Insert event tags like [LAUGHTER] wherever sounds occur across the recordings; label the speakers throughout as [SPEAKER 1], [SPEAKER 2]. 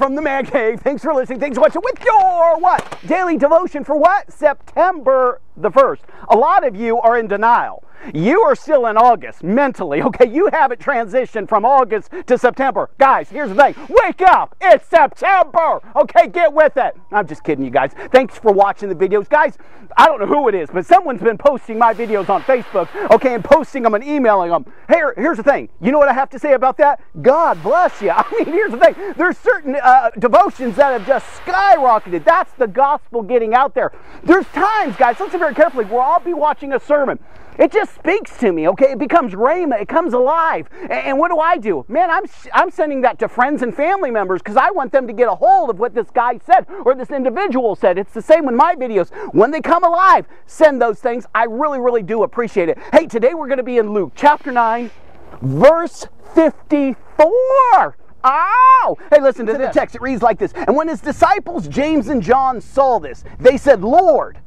[SPEAKER 1] From the Man Cave. Thanks for listening. Thanks for watching with your what? Daily devotion for what? September the 1st. A lot of you are in denial. You are still in August mentally, [LAUGHS] okay? You haven't transitioned from August to September. Guys, here's the thing wake up! It's September! Okay, get with it. I'm just kidding, you guys. Thanks for watching the videos. Guys, I don't know who it is, but someone's been posting my videos on Facebook, okay, and posting them and emailing them. Here, here's the thing. You know what I have to say about that? God bless you. [LAUGHS] I mean, here's the thing. There's certain uh, devotions that have just skyrocketed. That's the gospel getting out there. There's times, guys, listen very carefully, where I'll be watching a sermon it just speaks to me, okay? It becomes rhema. It comes alive. And, what do I do? Man, I'm, I'm sending that to friends and family members because I want them to get a hold of what this guy said or this individual said. It's the same with my videos. When they come alive, send those things. I really, really do appreciate it. Hey, today we're going to be in Luke chapter 9, verse 54. Ow! Hey, listen to the text. It reads like this. And when his disciples, James and John, saw this, they said, Lord,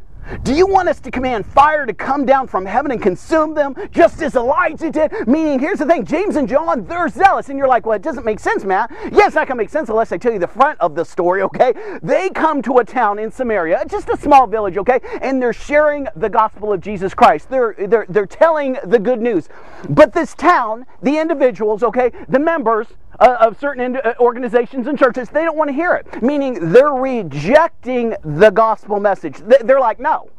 [SPEAKER 1] do you want us to command fire to come down from heaven and consume them just as Elijah did? Meaning, here's the thing James and John, they're zealous. And you're like, well, it doesn't make sense, man. Yes, it's not going to make sense unless I tell you the front of the story, okay? They come to a town in Samaria, just a small village, okay? And they're sharing the gospel of Jesus Christ. They're, they're, they're telling the good news. But this town, the individuals, okay, the members, uh, of certain uh, organizations and churches, they don't want to hear it. Meaning they're rejecting the gospel message. They're like, no,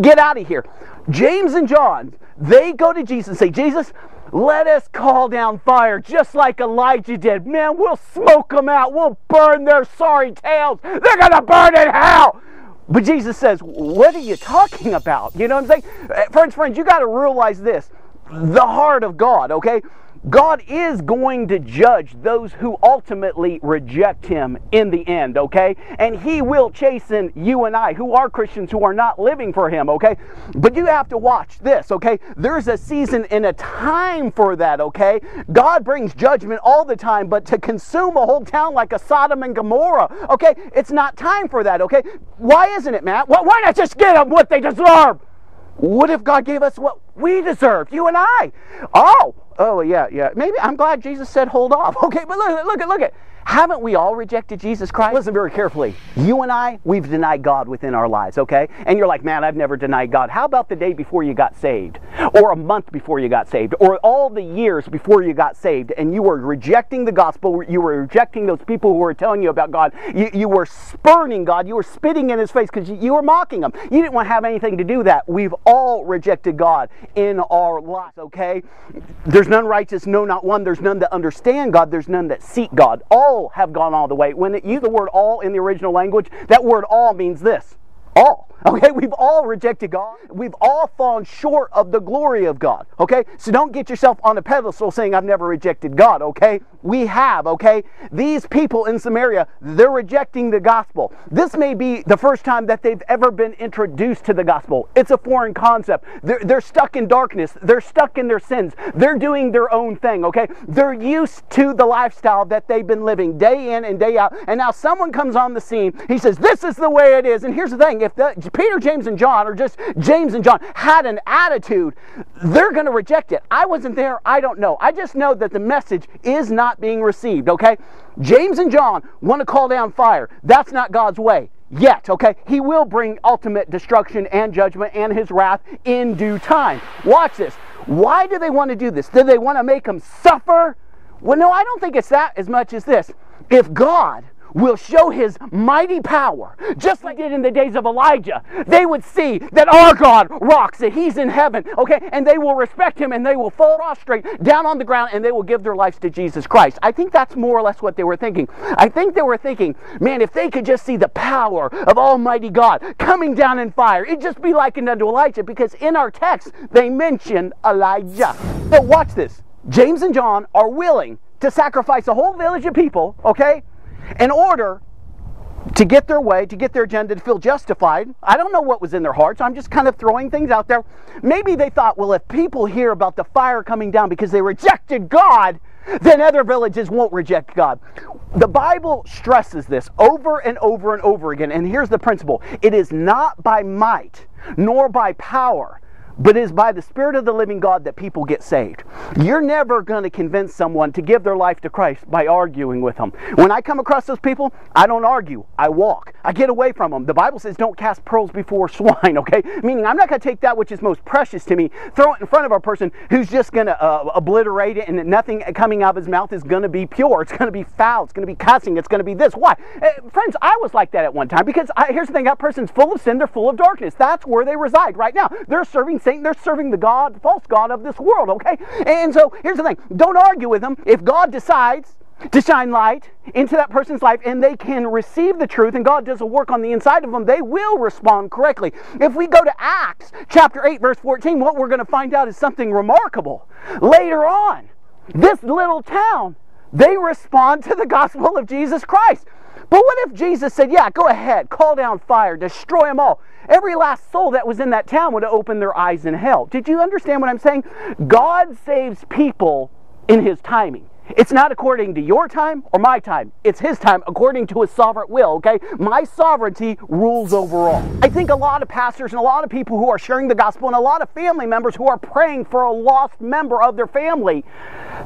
[SPEAKER 1] get out of here. James and John, they go to Jesus and say, Jesus, let us call down fire just like Elijah did. Man, we'll smoke them out. We'll burn their sorry tails. They're going to burn in hell. But Jesus says, What are you talking about? You know what I'm saying? Uh, friends, friends, you got to realize this the heart of God, okay? God is going to judge those who ultimately reject Him in the end, okay? And He will chasten you and I, who are Christians, who are not living for Him, okay? But you have to watch this, okay? There's a season and a time for that, okay? God brings judgment all the time, but to consume a whole town like a Sodom and Gomorrah, okay? It's not time for that, okay? Why isn't it, Matt? Why not just give them what they deserve? What if God gave us what we deserve, you and I? Oh, oh yeah, yeah. Maybe I'm glad Jesus said hold off. [LAUGHS] Okay, but look, look at, look at. Haven't we all rejected Jesus Christ? Listen very carefully. You and I, we've denied God within our lives, okay? And you're like, man, I've never denied God. How about the day before you got saved? Or a month before you got saved? Or all the years before you got saved and you were rejecting the gospel? You were rejecting those people who were telling you about God. You, you were spurning God. You were spitting in his face because you, you were mocking him. You didn't want to have anything to do that. We've all rejected God in our lives, okay? There's none righteous, no, not one. There's none that understand God. There's none that seek God. All all have gone all the way. When it, use the word all in the original language, that word all means this all. Okay, we've all rejected God. We've all fallen short of the glory of God. Okay, so don't get yourself on a pedestal saying, I've never rejected God. Okay, we have. Okay, these people in Samaria, they're rejecting the gospel. This may be the first time that they've ever been introduced to the gospel. It's a foreign concept. They're, they're stuck in darkness, they're stuck in their sins, they're doing their own thing. Okay, they're used to the lifestyle that they've been living day in and day out. And now someone comes on the scene, he says, This is the way it is. And here's the thing if the, Peter, James, and John, or just James and John, had an attitude, they're going to reject it. I wasn't there. I don't know. I just know that the message is not being received, okay? James and John want to call down fire. That's not God's way yet, okay? He will bring ultimate destruction and judgment and his wrath in due time. Watch this. Why do they want to do this? Do they want to make them suffer? Well, no, I don't think it's that as much as this. If God will show his mighty power, just like it did in the days of Elijah. They would see that our God rocks, that he's in heaven, okay? And they will respect him and they will fall prostrate down on the ground and they will give their lives to Jesus Christ. I think that's more or less what they were thinking. I think they were thinking, man, if they could just see the power of Almighty God coming down in fire, it'd just be likened unto Elijah because in our text they mention Elijah. But watch this. James and John are willing to sacrifice a whole village of people, okay? In order to get their way, to get their agenda, to feel justified. I don't know what was in their hearts. I'm just kind of throwing things out there. Maybe they thought, well, if people hear about the fire coming down because they rejected God, then other villages won't reject God. The Bible stresses this over and over and over again. And here's the principle it is not by might nor by power, but it is by the Spirit of the living God that people get saved. You're never going to convince someone to give their life to Christ by arguing with them. When I come across those people, I don't argue. I walk. I get away from them. The Bible says don't cast pearls before [LAUGHS] swine, okay? Meaning I'm not going to take that which is most precious to me, throw it in front of a person who's just going to uh, obliterate it and nothing coming out of his mouth is going to be pure. It's going to be foul. It's going to be cussing. It's going to be this. Why? Uh, friends, I was like that at one time because I, here's the thing that person's full of sin. They're full of darkness. That's where they reside right now. They're serving Satan. They're serving the God, false God of this world, okay? And so here's the thing don't argue with them. If God decides to shine light into that person's life and they can receive the truth and God does a work on the inside of them, they will respond correctly. If we go to Acts chapter 8, verse 14, what we're going to find out is something remarkable. Later on, this little town, they respond to the gospel of Jesus Christ. But what if Jesus said, Yeah, go ahead, call down fire, destroy them all? Every last soul that was in that town would have opened their eyes in hell. Did you understand what I'm saying? God saves people in His timing. It's not according to your time or my time. It's His time according to His sovereign will, okay? My sovereignty rules over all. I think a lot of pastors and a lot of people who are sharing the gospel and a lot of family members who are praying for a lost member of their family,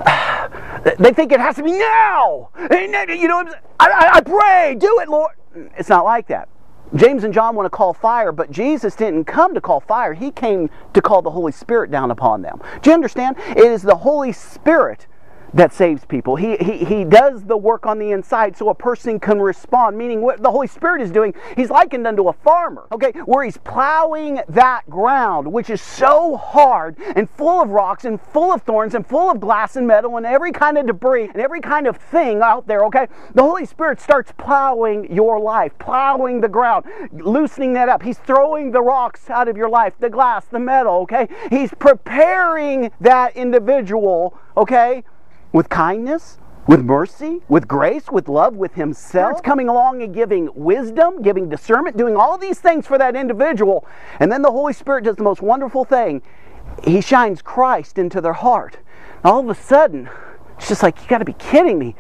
[SPEAKER 1] [SIGHS] they think it has to be now. You know, I, I pray, do it, Lord. It's not like that. James and John want to call fire, but Jesus didn't come to call fire. He came to call the Holy Spirit down upon them. Do you understand? It is the Holy Spirit that saves people. He, he, he does the work on the inside so a person can respond, meaning what the Holy Spirit is doing, he's likened unto a farmer, okay, where he's plowing that ground, which is so hard and full of rocks and full of thorns and full of glass and metal and every kind of debris and every kind of thing out there, okay? The Holy Spirit starts plowing your life, plowing the ground, loosening that up. He's throwing the rocks out of your life, the glass, the metal, okay? He's preparing that individual, okay? With kindness, with mercy, with grace, with love, with himself, coming along and giving wisdom, giving discernment, doing all these things for that individual. And then the Holy Spirit does the most wonderful thing. He shines Christ into their heart. All of a sudden, it's just like, you got to be kidding me.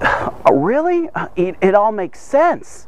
[SPEAKER 1] [SIGHS] really? Uh, it, it all makes sense.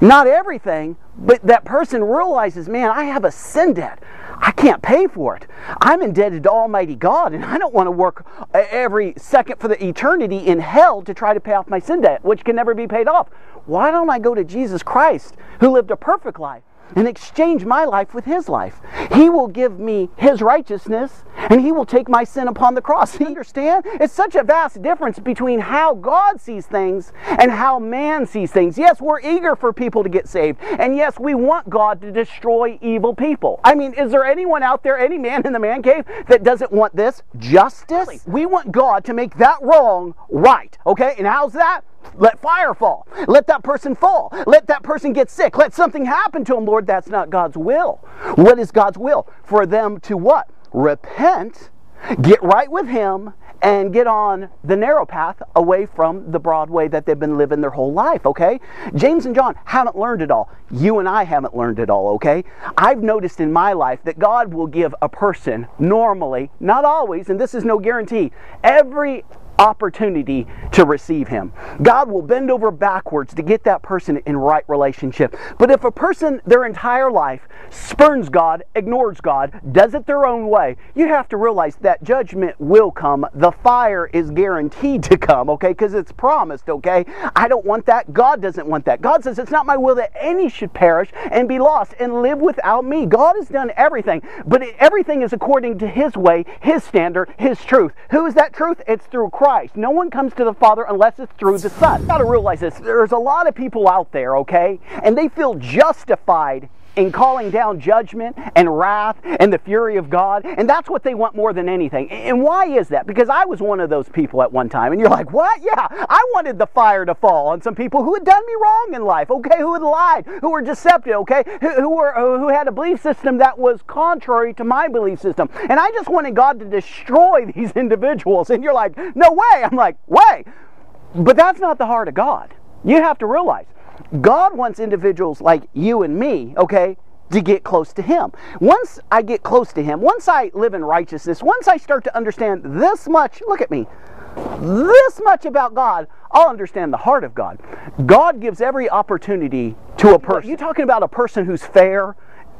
[SPEAKER 1] Not everything, but that person realizes, man, I have a sin debt. I can't pay for it. I'm indebted to Almighty God, and I don't want to work uh, every second for the eternity in hell to try to pay off my sin debt, which can never be paid off. Why don't I go to Jesus Christ, who lived a perfect life? And exchange my life with his life. He will give me his righteousness and he will take my sin upon the cross. You [LAUGHS] understand? It's such a vast difference between how God sees things and how man sees things. Yes, we're eager for people to get saved. And yes, we want God to destroy evil people. I mean, is there anyone out there, any man in the man cave, that doesn't want this? Justice? We want God to make that wrong right. Okay? And how's that? Let fire fall. Let that person fall. Let that person get sick. Let something happen to them, Lord. That's not God's will. What is God's will? For them to what? Repent, get right with Him, and get on the narrow path away from the broad way that they've been living their whole life, okay? James and John haven't learned it all. You and I haven't learned it all, okay? I've noticed in my life that God will give a person normally, not always, and this is no guarantee, every opportunity to receive Him. God will bend over backwards to get that person in right relationship. But if a person their entire life spurns God, ignores God, does it their own way, you have to realize that judgment will come. The fire is guaranteed to come, okay, because it's promised, okay? I don't want that. God doesn't want that. God says it's not my will that any should perish and be lost and live without me. God has done everything, but everything is according to His way, His standard, His truth. Who is that truth? It's through Christ. Christ. No one comes to the Father unless it's through the Son. You gotta realize this. There's a lot of people out there, okay, and they feel justified in calling down judgment and wrath and the fury of God. And that's what they want more than anything. And why is that? Because I was one of those people at one time. And you're like, what? Yeah, I wanted the fire to fall on some people who had done me wrong in life, okay, who had lied, who were deceptive, okay, who, who were who had a belief system that was contrary to my belief system. And I just wanted God to destroy [LAUGHS] these individuals. And you're like, no way. I'm like, way. But that's not the heart of God. You have to realize God wants individuals like you and me, okay, to get close to Him. Once I get close to Him, once I live in righteousness, once I start to understand this much, look at me, this much about God, I'll understand the heart of God. God gives every opportunity to a person. You talking about a person who's fair,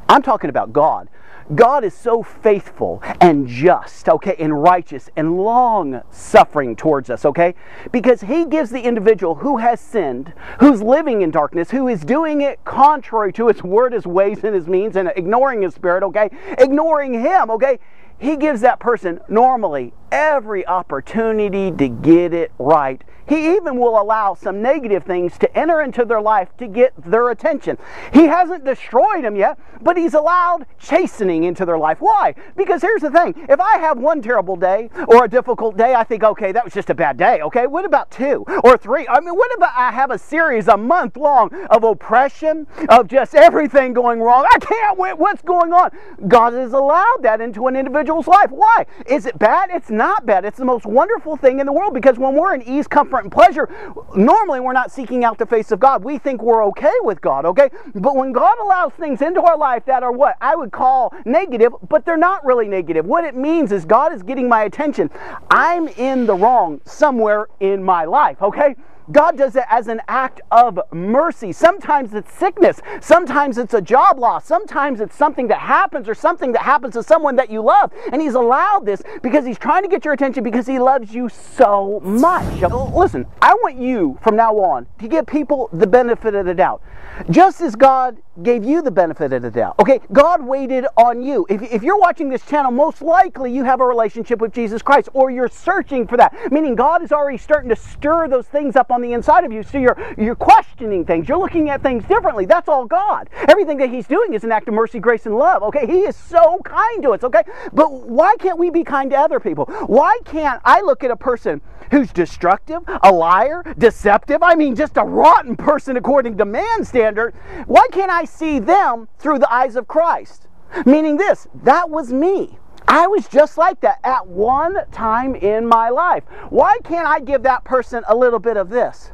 [SPEAKER 1] I'm talking about God. God is so faithful and just, okay, and righteous and long suffering towards us, okay? Because He gives the individual who has sinned, who's living in darkness, who is doing it contrary to His word, His ways, and His means, and ignoring His Spirit, okay? Ignoring Him, okay? He gives that person normally every opportunity to get it right he even will allow some negative things to enter into their life to get their attention. He hasn't destroyed them yet, but He's allowed chastening into their life. Why? Because here's the thing if I have one terrible day or a difficult day, I think, okay, that was just a bad day. Okay, what about two or three? I mean, what about I have a series a month long of oppression, of just everything going wrong? I can't wait. What's going on? God has allowed that into an individual's life. Why? Is it bad? It's not bad. It's the most wonderful thing in the world because when we're in ease, comfort, comfort and pleasure, normally we're not seeking out the face of God. We think we're okay with God, okay? But when God allows things into our life that are what I would call negative, but they're not really negative, what it means is God is getting my attention. I'm in the wrong somewhere in my life, okay? God does it as an act of mercy. Sometimes it's sickness. Sometimes it's a job loss. Sometimes it's something that happens or something that happens to someone that you love. And He's allowed this because He's trying to get your attention because He loves you so much. Listen, I want you from now on to give people the benefit of the doubt. Just as God gave you the benefit of the doubt. Okay, God waited on you. If, if you're watching this channel, most likely you have a relationship with Jesus Christ or you're searching for that. Meaning God is already starting to stir those things up on the inside of you. So you're, you're questioning things. You're looking at things differently. That's all God. Everything that He's doing is an act of mercy, grace, and love. Okay, He is so kind to us. Okay, but why can't we be kind to other people? Why can't I look at a person who's destructive, a liar, deceptive? I mean, just a rotten person according to man's standard. Why can't I see them through the eyes of Christ. Meaning this, that was me. I was just like that at one time in my life. Why can't I give that person a little bit of this?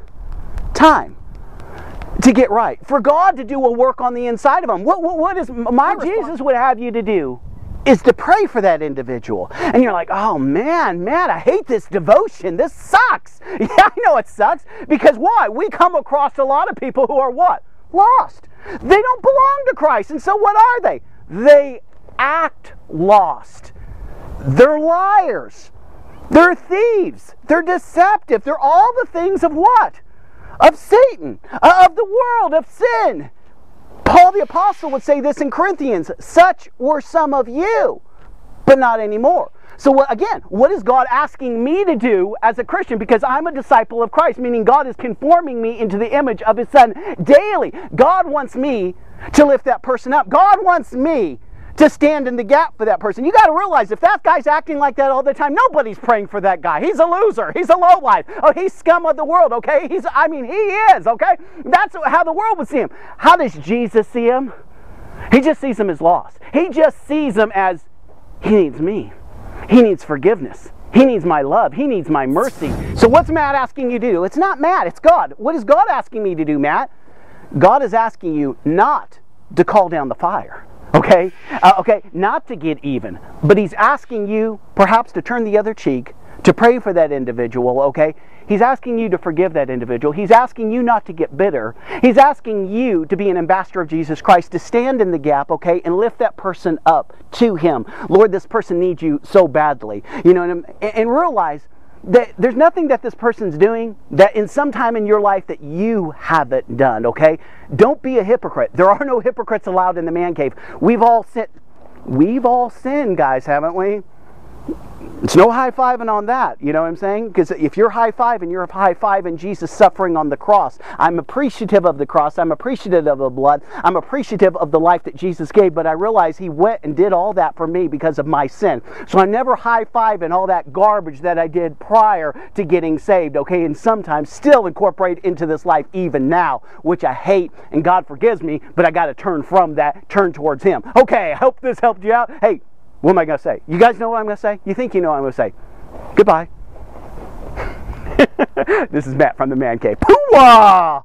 [SPEAKER 1] Time to get right. For God to do a work on the inside of them. What, what, what is my Jesus would have you to do is to pray for that individual. And you're like, oh man, man, I hate this devotion. This sucks. [LAUGHS] Yeah, I know it sucks. Because why? We come across a lot of people who are what? Lost. They don't belong to Christ. And so what are they? They act lost. They're liars. They're thieves. They're deceptive. They're all the things of what? Of Satan, uh, of the world, of sin. Paul the Apostle would say this in Corinthians such were some of you, but not anymore. So, again, what is God asking me to do as a Christian? Because I'm a disciple of Christ, meaning God is conforming me into the image of His Son daily. God wants me to lift that person up. God wants me to stand in the gap for that person. You got to realize if that guy's acting like that all the time, nobody's praying for that guy. He's a loser. He's a lowlife. Oh, he's scum of the world, okay? He's I mean, he is, okay? That's how the world would see him. How does Jesus see him? He just sees him as lost. He just sees him as he needs me. He needs forgiveness. He needs my love. He needs my mercy. So, what's Matt asking you to do? It's not Matt, it's God. What is God asking me to do, Matt? God is asking you not to call down the fire. Okay? Uh, okay, not to get even, but He's asking you perhaps to turn the other cheek, to pray for that individual, okay? He's asking you to forgive that individual. He's asking you not to get bitter. He's asking you to be an ambassador of Jesus Christ, to stand in the gap, okay, and lift that person up to Him. Lord, this person needs you so badly. You know, and, and realize that there's nothing that this person's doing that in some time in your life that you haven't done, okay? Don't be a hypocrite. There are no hypocrites allowed in the man cave. We've all sinned. We've all sinned, guys, haven't we? It's no high fiving on that, you know what I'm saying? Because if you're high fiving, you're high fiving Jesus suffering on the cross. I'm appreciative of the cross. I'm appreciative of the blood. I'm appreciative of the life that Jesus gave, but I realize He went and did all that for me because of my sin. So I'm never high fiving all that garbage that I did prior to getting saved, okay? And sometimes still incorporate into this life even now, which I hate, and God forgives me, but I got to turn from that, turn towards Him. Okay, I hope this helped you out. Hey, what am I going to say? You guys know what I'm going to say? You think you know what I'm going to say? Goodbye. [LAUGHS] this is Matt from the Man Cave. Pooah!